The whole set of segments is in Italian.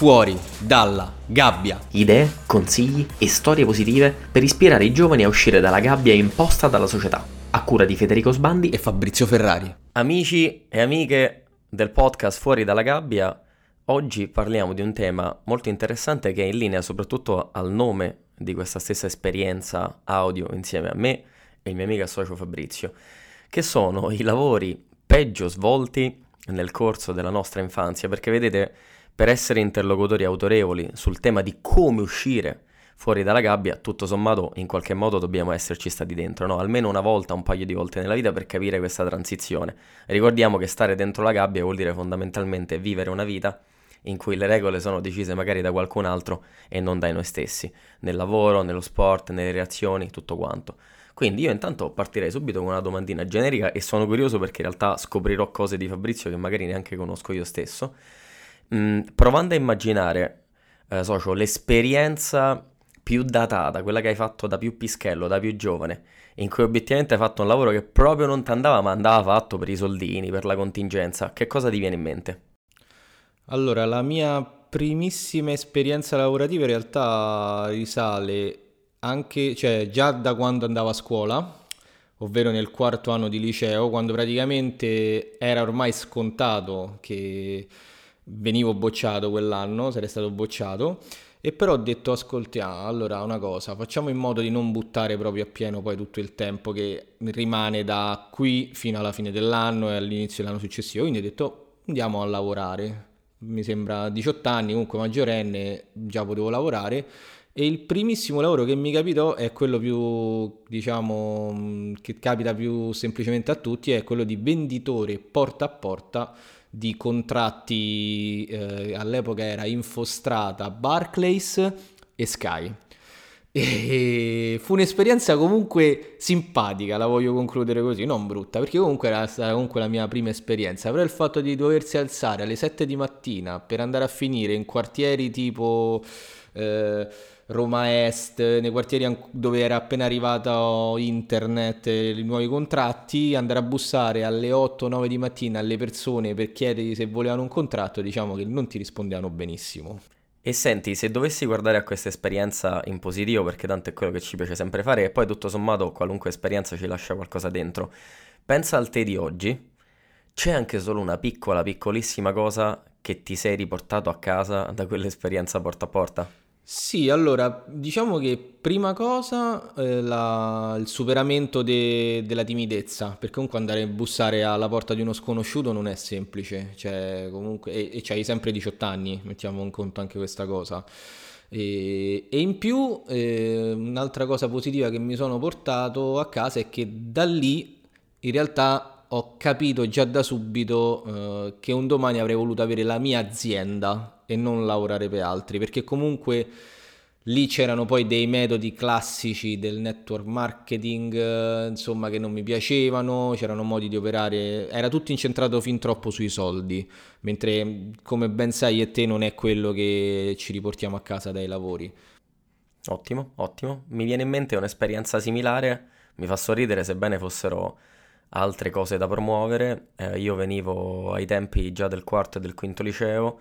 fuori dalla gabbia. Idee, consigli e storie positive per ispirare i giovani a uscire dalla gabbia imposta dalla società. A cura di Federico Sbandi e Fabrizio Ferrari. Amici e amiche del podcast Fuori dalla gabbia, oggi parliamo di un tema molto interessante che è in linea soprattutto al nome di questa stessa esperienza audio insieme a me e il mio amico socio Fabrizio, che sono i lavori peggio svolti nel corso della nostra infanzia, perché vedete per essere interlocutori autorevoli sul tema di come uscire fuori dalla gabbia, tutto sommato in qualche modo dobbiamo esserci stati dentro, no? almeno una volta, un paio di volte nella vita per capire questa transizione. Ricordiamo che stare dentro la gabbia vuol dire fondamentalmente vivere una vita in cui le regole sono decise magari da qualcun altro e non da noi stessi, nel lavoro, nello sport, nelle reazioni, tutto quanto. Quindi io intanto partirei subito con una domandina generica e sono curioso perché in realtà scoprirò cose di Fabrizio che magari neanche conosco io stesso Mm, provando a immaginare, eh, socio, l'esperienza più datata, quella che hai fatto da più pischello, da più giovane, in cui obiettivamente hai fatto un lavoro che proprio non ti andava, ma andava fatto per i soldini, per la contingenza, che cosa ti viene in mente? Allora, la mia primissima esperienza lavorativa in realtà risale anche, cioè già da quando andavo a scuola, ovvero nel quarto anno di liceo, quando praticamente era ormai scontato che venivo bocciato quell'anno, sarei stato bocciato. E però ho detto, ascoltiamo, allora una cosa, facciamo in modo di non buttare proprio a pieno poi tutto il tempo che rimane da qui fino alla fine dell'anno e all'inizio dell'anno successivo. Quindi ho detto, andiamo a lavorare. Mi sembra 18 anni, comunque maggiorenne, già potevo lavorare. E il primissimo lavoro che mi capitò è quello più, diciamo, che capita più semplicemente a tutti, è quello di venditore porta a porta di contratti, eh, all'epoca era Infostrata, Barclays e Sky. E fu un'esperienza comunque simpatica, la voglio concludere così, non brutta, perché comunque era stata comunque la mia prima esperienza, però il fatto di doversi alzare alle 7 di mattina per andare a finire in quartieri tipo... Eh, Roma Est, nei quartieri dove era appena arrivato internet i nuovi contratti, andare a bussare alle 8-9 di mattina alle persone per chiedergli se volevano un contratto, diciamo che non ti rispondevano benissimo. E senti, se dovessi guardare a questa esperienza in positivo, perché tanto è quello che ci piace sempre fare, e poi tutto sommato qualunque esperienza ci lascia qualcosa dentro, pensa al te di oggi, c'è anche solo una piccola, piccolissima cosa che ti sei riportato a casa da quell'esperienza porta a porta? Sì, allora, diciamo che prima cosa eh, la- il superamento de- della timidezza, perché comunque andare a bussare alla porta di uno sconosciuto non è semplice, cioè comunque, e, e c'hai sempre 18 anni, mettiamo in conto anche questa cosa. E, e in più, eh, un'altra cosa positiva che mi sono portato a casa è che da lì in realtà ho capito già da subito eh, che un domani avrei voluto avere la mia azienda e non lavorare per altri, perché comunque lì c'erano poi dei metodi classici del network marketing, eh, insomma, che non mi piacevano, c'erano modi di operare, era tutto incentrato fin troppo sui soldi, mentre come ben sai e te non è quello che ci riportiamo a casa dai lavori. Ottimo, ottimo. Mi viene in mente un'esperienza similare, mi fa sorridere sebbene fossero altre cose da promuovere. Eh, io venivo ai tempi già del quarto e del quinto liceo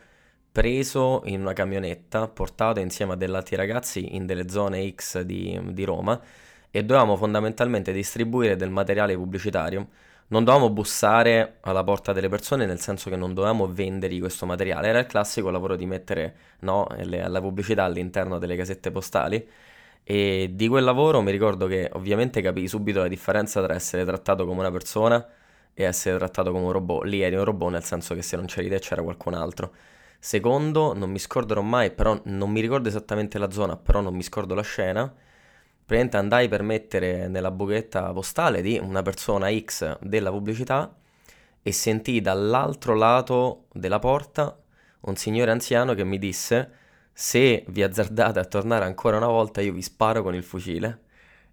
preso in una camionetta, portato insieme a degli altri ragazzi in delle zone X di, di Roma e dovevamo fondamentalmente distribuire del materiale pubblicitario. Non dovevamo bussare alla porta delle persone nel senso che non dovevamo vendergli questo materiale, era il classico lavoro di mettere no, le, la pubblicità all'interno delle casette postali e di quel lavoro mi ricordo che ovviamente capii subito la differenza tra essere trattato come una persona e essere trattato come un robot. Lì eri un robot nel senso che se non c'eri te c'era qualcun altro. Secondo, non mi scorderò mai, però non mi ricordo esattamente la zona, però non mi scordo la scena. Praticamente andai per mettere nella buchetta postale di una persona X della pubblicità e sentii dall'altro lato della porta un signore anziano che mi disse se vi azzardate a tornare ancora una volta io vi sparo con il fucile.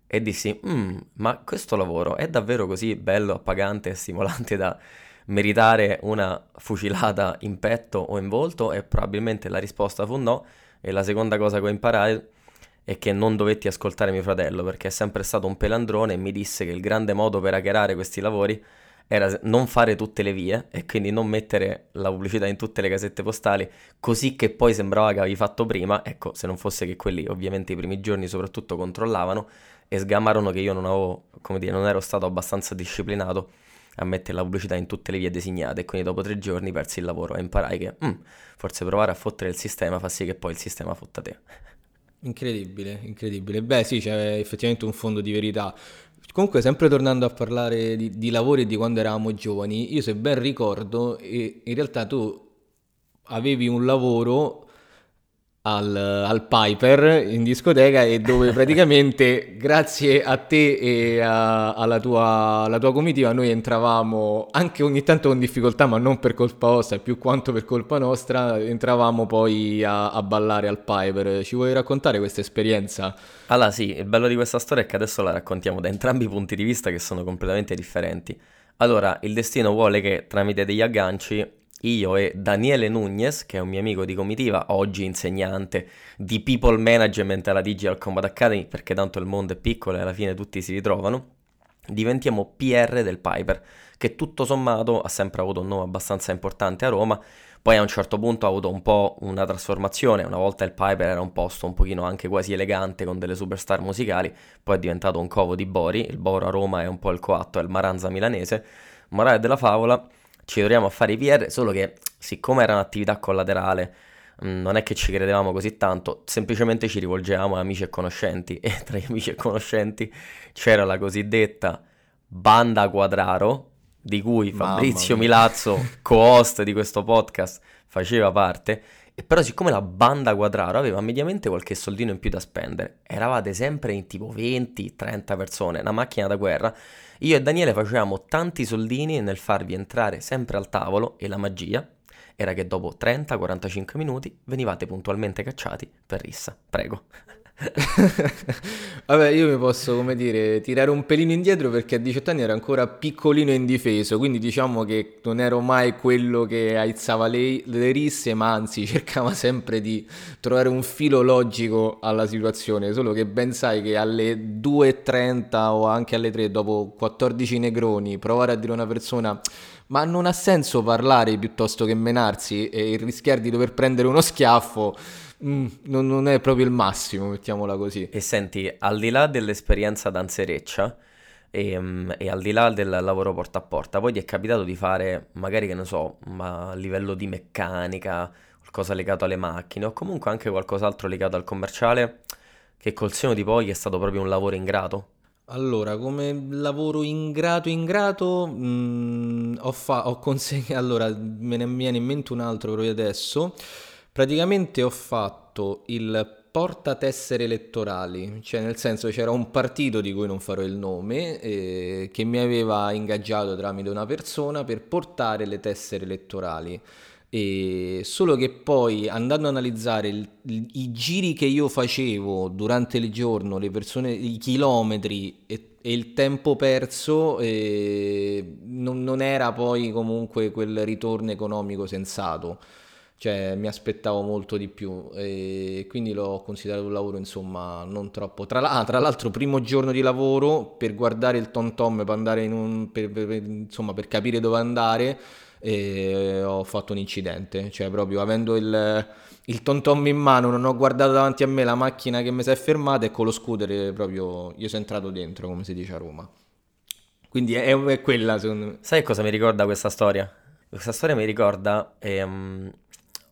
E dissi, mm, ma questo lavoro è davvero così bello, appagante e stimolante da meritare una fucilata in petto o in volto e probabilmente la risposta fu no e la seconda cosa che ho imparato è che non dovetti ascoltare mio fratello perché è sempre stato un pelandrone e mi disse che il grande modo per hackerare questi lavori era non fare tutte le vie e quindi non mettere la pubblicità in tutte le casette postali, così che poi sembrava che avevi fatto prima. Ecco, se non fosse che quelli ovviamente i primi giorni soprattutto controllavano e sgamarono che io non avevo, come dire, non ero stato abbastanza disciplinato a mettere la pubblicità in tutte le vie designate e quindi dopo tre giorni persi il lavoro e imparai che mm, forse provare a fottere il sistema fa sì che poi il sistema fotta te. Incredibile, incredibile. Beh sì, c'è effettivamente un fondo di verità. Comunque, sempre tornando a parlare di, di lavori e di quando eravamo giovani, io se ben ricordo, in realtà tu avevi un lavoro al, al, Piper in discoteca e dove praticamente grazie a te e a, alla, tua, alla, tua, comitiva noi entravamo anche ogni tanto con difficoltà ma non per colpa vostra più quanto per colpa nostra entravamo poi a, a ballare al Piper ci vuoi raccontare questa esperienza? Allora sì, il bello di questa storia è che adesso la raccontiamo da entrambi i punti di vista che sono completamente differenti allora il destino vuole che tramite degli agganci io e Daniele Nunez, che è un mio amico di comitiva, oggi insegnante di people management alla Digital Combat Academy, perché tanto il mondo è piccolo e alla fine tutti si ritrovano, diventiamo PR del Piper, che tutto sommato ha sempre avuto un nome abbastanza importante a Roma, poi a un certo punto ha avuto un po' una trasformazione, una volta il Piper era un posto un pochino anche quasi elegante con delle superstar musicali, poi è diventato un covo di Bori, il Boro a Roma è un po' il coatto, è il Maranza milanese, morale della favola ci troviamo a fare i PR, solo che siccome era un'attività collaterale, mm, non è che ci credevamo così tanto, semplicemente ci rivolgevamo a amici e conoscenti e tra gli amici e conoscenti c'era la cosiddetta banda Quadraro, di cui Fabrizio Milazzo, co-host di questo podcast, faceva parte. E però siccome la banda Quadraro aveva mediamente qualche soldino in più da spendere, eravate sempre in tipo 20-30 persone, una macchina da guerra, io e Daniele facevamo tanti soldini nel farvi entrare sempre al tavolo e la magia era che dopo 30-45 minuti venivate puntualmente cacciati per rissa. Prego. Vabbè, io mi posso, come dire, tirare un pelino indietro perché a 18 anni ero ancora piccolino e indifeso, quindi diciamo che non ero mai quello che aizzava le, le risse, ma anzi cercava sempre di trovare un filo logico alla situazione, solo che ben sai che alle 2.30 o anche alle 3 dopo 14 negroni provare a dire a una persona ma non ha senso parlare piuttosto che menarsi e rischiare di dover prendere uno schiaffo mm, non, non, è proprio il massimo, mettiamola così. E senti, al di là dell'esperienza danzereccia e, ehm, e al di là del lavoro porta a porta, poi ti è capitato di fare, magari che ne so, a livello di meccanica, qualcosa legato alle macchine o comunque anche qualcos'altro legato al commerciale che col seno di poi è stato proprio un lavoro ingrato? Allora, come lavoro ingrato ingrato, mh, mm, ho, fa- ho consegnato, allora me ne viene in mente un altro proprio adesso, Praticamente ho fatto il portatessere elettorali, cioè nel senso c'era un partito di cui non farò il nome eh, che mi aveva ingaggiato tramite una persona per portare le tessere elettorali. E solo che poi andando ad analizzare il, i giri che io facevo durante il giorno, le persone, i chilometri e, e il tempo perso, eh, non, non era poi comunque quel ritorno economico sensato cioè mi aspettavo molto di più e quindi l'ho considerato un lavoro insomma non troppo. Tra, ah, tra l'altro primo giorno di lavoro per guardare il tom tom per andare in un per, per, insomma per capire dove andare e ho fatto un incidente. Cioè proprio avendo il, il tom tom in mano non ho guardato davanti a me la macchina che mi si è fermata e con lo scooter proprio io sono entrato dentro come si dice a Roma. Quindi è, è quella secondo me. Sai cosa mi ricorda questa storia? Questa storia mi ricorda ehm,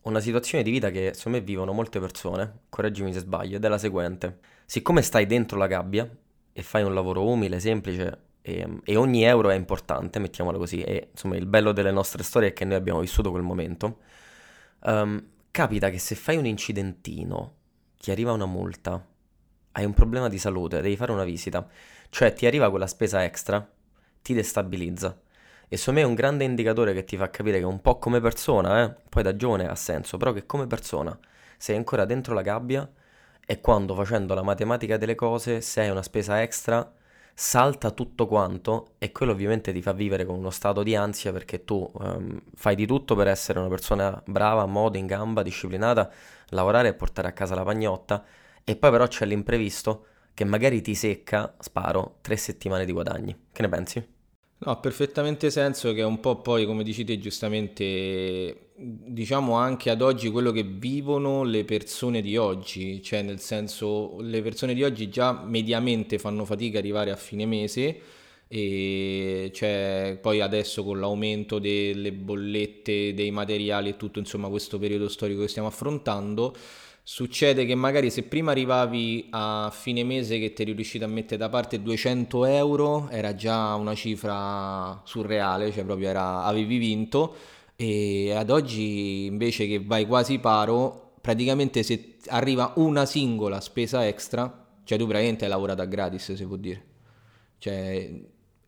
una situazione di vita che secondo me vivono molte persone, correggimi se sbaglio, ed è la seguente. Siccome stai dentro la gabbia e fai un lavoro umile, semplice e, e ogni euro è importante, mettiamolo così, e insomma il bello delle nostre storie è che noi abbiamo vissuto quel momento, um, capita che se fai un incidentino, ti arriva una multa, hai un problema di salute, devi fare una visita, cioè ti arriva quella spesa extra, ti destabilizza e secondo me è un grande indicatore che ti fa capire che un po' come persona, eh, poi da giovane ha senso, però che come persona sei ancora dentro la gabbia e quando facendo la matematica delle cose, se hai una spesa extra, salta tutto quanto e quello ovviamente ti fa vivere con uno stato di ansia perché tu um, fai di tutto per essere una persona brava, a modo, in gamba, disciplinata, lavorare e portare a casa la pagnotta e poi però c'è l'imprevisto che magari ti secca, sparo, tre settimane di guadagni. Che ne pensi? No, ha perfettamente senso che è un po' poi, come dici te giustamente, diciamo anche ad oggi quello che vivono le persone di oggi, cioè nel senso le persone di oggi già mediamente fanno fatica ad arrivare a fine mese e cioè, poi adesso con l'aumento delle bollette, dei materiali e tutto, insomma, questo periodo storico che stiamo affrontando, succede che magari se prima arrivavi a fine mese che ti eri riuscito a mettere da parte 200 euro, era già una cifra surreale, cioè proprio era, avevi vinto, e ad oggi invece che vai quasi paro, praticamente se arriva una singola spesa extra, cioè tu praticamente hai lavorato a gratis, si può dire. Cioè,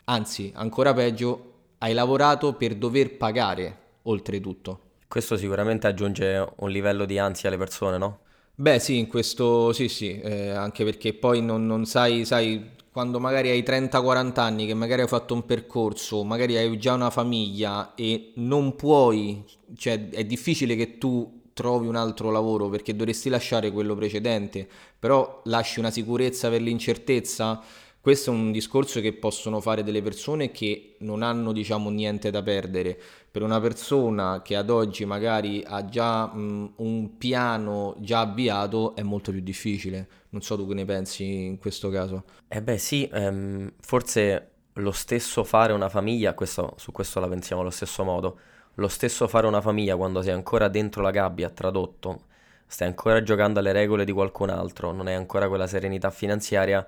Anzi, ancora peggio, hai lavorato per dover pagare oltretutto. Questo sicuramente aggiunge un livello di ansia alle persone, no? Beh sì, in questo sì sì, eh, anche perché poi non, non sai, sai, quando magari hai 30-40 anni, che magari hai fatto un percorso, magari hai già una famiglia e non puoi, cioè è difficile che tu trovi un altro lavoro perché dovresti lasciare quello precedente, però lasci una sicurezza per l'incertezza questo è un discorso che possono fare delle persone che non hanno, diciamo, niente da perdere. Per una persona che ad oggi magari ha già mh, un piano già avviato è molto più difficile. Non so tu che ne pensi in questo caso. Eh beh sì, ehm, forse lo stesso fare una famiglia, questo, su questo la pensiamo allo stesso modo, lo stesso fare una famiglia quando sei ancora dentro la gabbia, tradotto, stai ancora giocando alle regole di qualcun altro, non hai ancora quella serenità finanziaria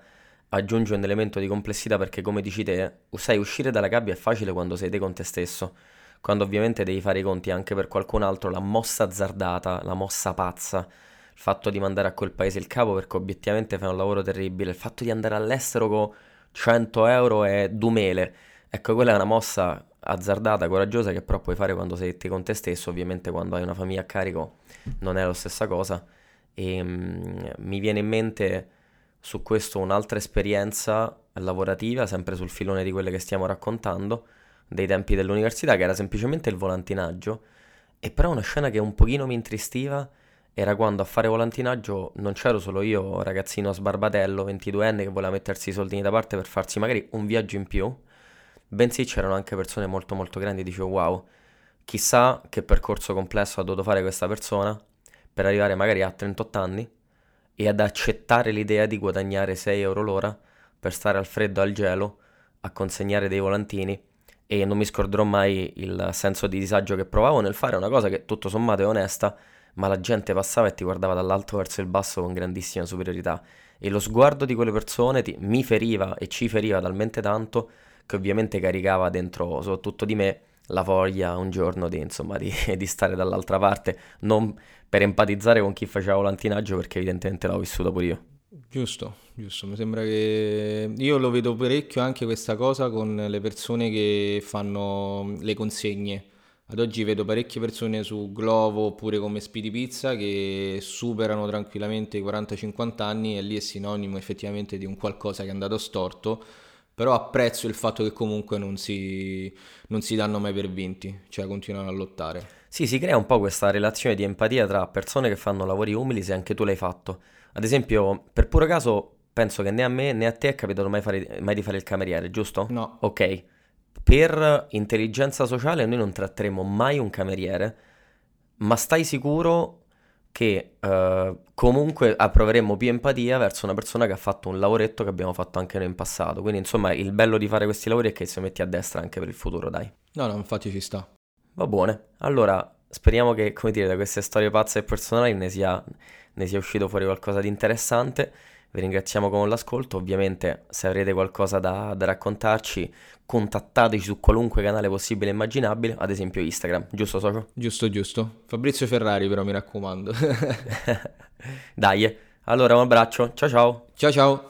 aggiunge un elemento di complessità perché come dici te, sai, uscire dalla gabbia è facile quando sei te con te stesso, quando ovviamente devi fare i conti anche per qualcun altro, la mossa azzardata, la mossa pazza, il fatto di mandare a quel paese il capo perché obiettivamente fai un lavoro terribile, il fatto di andare all'estero con 100 euro è dumele, ecco quella è una mossa azzardata, coraggiosa che però puoi fare quando sei te con te stesso, ovviamente quando hai una famiglia a carico non è la stessa cosa. E mm, mi viene in mente su questo un'altra esperienza lavorativa, sempre sul filone di quelle che stiamo raccontando, dei tempi dell'università, che era semplicemente il volantinaggio. E però una scena che un pochino mi intristiva era quando a fare volantinaggio non c'ero solo io, ragazzino sbarbatello, 22enne, che voleva mettersi i soldini da parte per farsi magari un viaggio in più, bensì c'erano anche persone molto molto grandi, dicevo wow, chissà che percorso complesso ha dovuto fare questa persona per arrivare magari a 38 anni e ad accettare l'idea di guadagnare 6 euro l'ora per stare al freddo al gelo a consegnare dei volantini e non mi scorderò mai il senso di disagio che provavo nel fare una cosa che tutto sommato è onesta, ma la gente passava e ti guardava dall'alto verso il basso con grandissima superiorità. E lo sguardo di quelle persone ti, mi feriva e ci feriva talmente tanto che ovviamente caricava dentro soprattutto di me la voglia un giorno di, insomma, di, di, stare dall'altra parte, non per empatizzare con chi faceva volantinaggio, perché evidentemente l'ho vissuto pure io. Giusto, giusto, mi sembra che io lo vedo parecchio anche questa cosa con le persone che fanno le consegne. Ad oggi vedo parecchie persone su Glovo oppure come Speedy Pizza che superano tranquillamente i 40-50 anni e lì è sinonimo effettivamente di un qualcosa che è andato storto però apprezzo il fatto che comunque non si, non si danno mai per vinti, cioè continuano a lottare. Sì, si crea un po' questa relazione di empatia tra persone che fanno lavori umili se anche tu l'hai fatto. Ad esempio, per puro caso, penso che né a me né a te è capitato mai, fare, mai di fare il cameriere, giusto? No. Ok. Per intelligenza sociale noi non tratteremo mai un cameriere, ma stai sicuro che uh, comunque proveremmo più empatia verso una persona che ha fatto un lavoretto che abbiamo fatto anche noi in passato. Quindi, insomma, il bello di fare questi lavori è che si metti a destra anche per il futuro, dai. No, no, infatti ci sta. Va buone. Allora, speriamo che, come dire, da queste storie pazze e personali ne sia, ne sia uscito fuori qualcosa di interessante. Vi ringraziamo con l'ascolto, ovviamente se avrete qualcosa da, da, raccontarci contattateci su qualunque canale possibile e immaginabile, ad esempio Instagram, giusto socio? Giusto, giusto. Fabrizio Ferrari però mi raccomando. Dai, allora un abbraccio, ciao ciao. Ciao ciao.